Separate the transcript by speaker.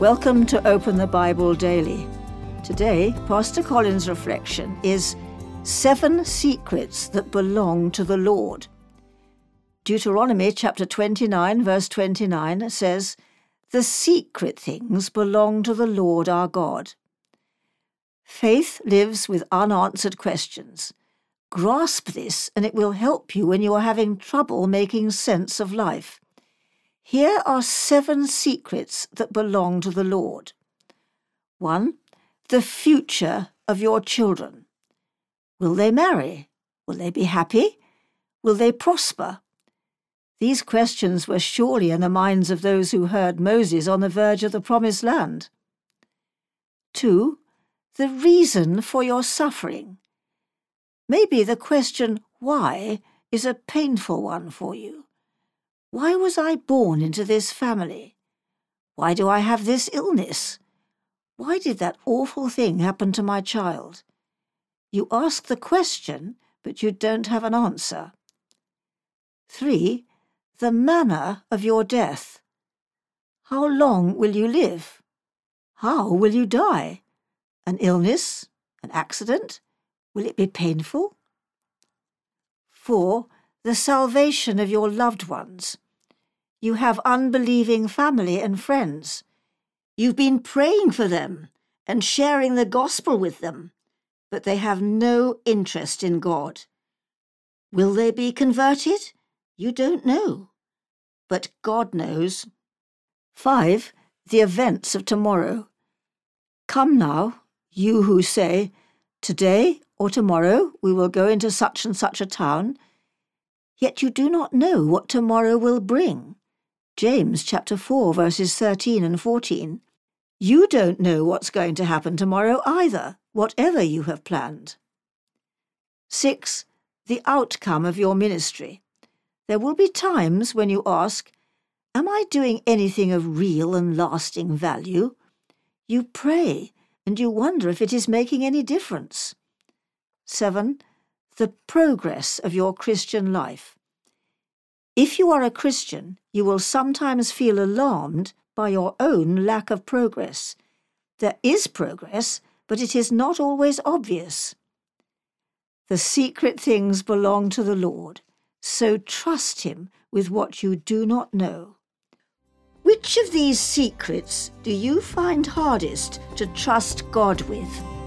Speaker 1: Welcome to Open the Bible Daily. Today, Pastor Colin's reflection is Seven Secrets That Belong to the Lord. Deuteronomy chapter 29, verse 29 says, The secret things belong to the Lord our God. Faith lives with unanswered questions. Grasp this, and it will help you when you are having trouble making sense of life. Here are seven secrets that belong to the Lord. 1. The future of your children. Will they marry? Will they be happy? Will they prosper? These questions were surely in the minds of those who heard Moses on the verge of the Promised Land. 2. The reason for your suffering. Maybe the question, why, is a painful one for you. Why was I born into this family? Why do I have this illness? Why did that awful thing happen to my child? You ask the question, but you don't have an answer. 3. The manner of your death. How long will you live? How will you die? An illness? An accident? Will it be painful? 4 the salvation of your loved ones. You have unbelieving family and friends. You've been praying for them and sharing the gospel with them, but they have no interest in God. Will they be converted? You don't know. But God knows. 5. The events of tomorrow. Come now, you who say, Today or tomorrow we will go into such and such a town yet you do not know what tomorrow will bring. James chapter 4 verses 13 and 14. You don't know what's going to happen tomorrow either, whatever you have planned. 6. The outcome of your ministry. There will be times when you ask, Am I doing anything of real and lasting value? You pray and you wonder if it is making any difference. 7 the progress of your Christian life. If you are a Christian, you will sometimes feel alarmed by your own lack of progress. There is progress, but it is not always obvious. The secret things belong to the Lord, so trust Him with what you do not know. Which of these secrets do you find hardest to trust God with?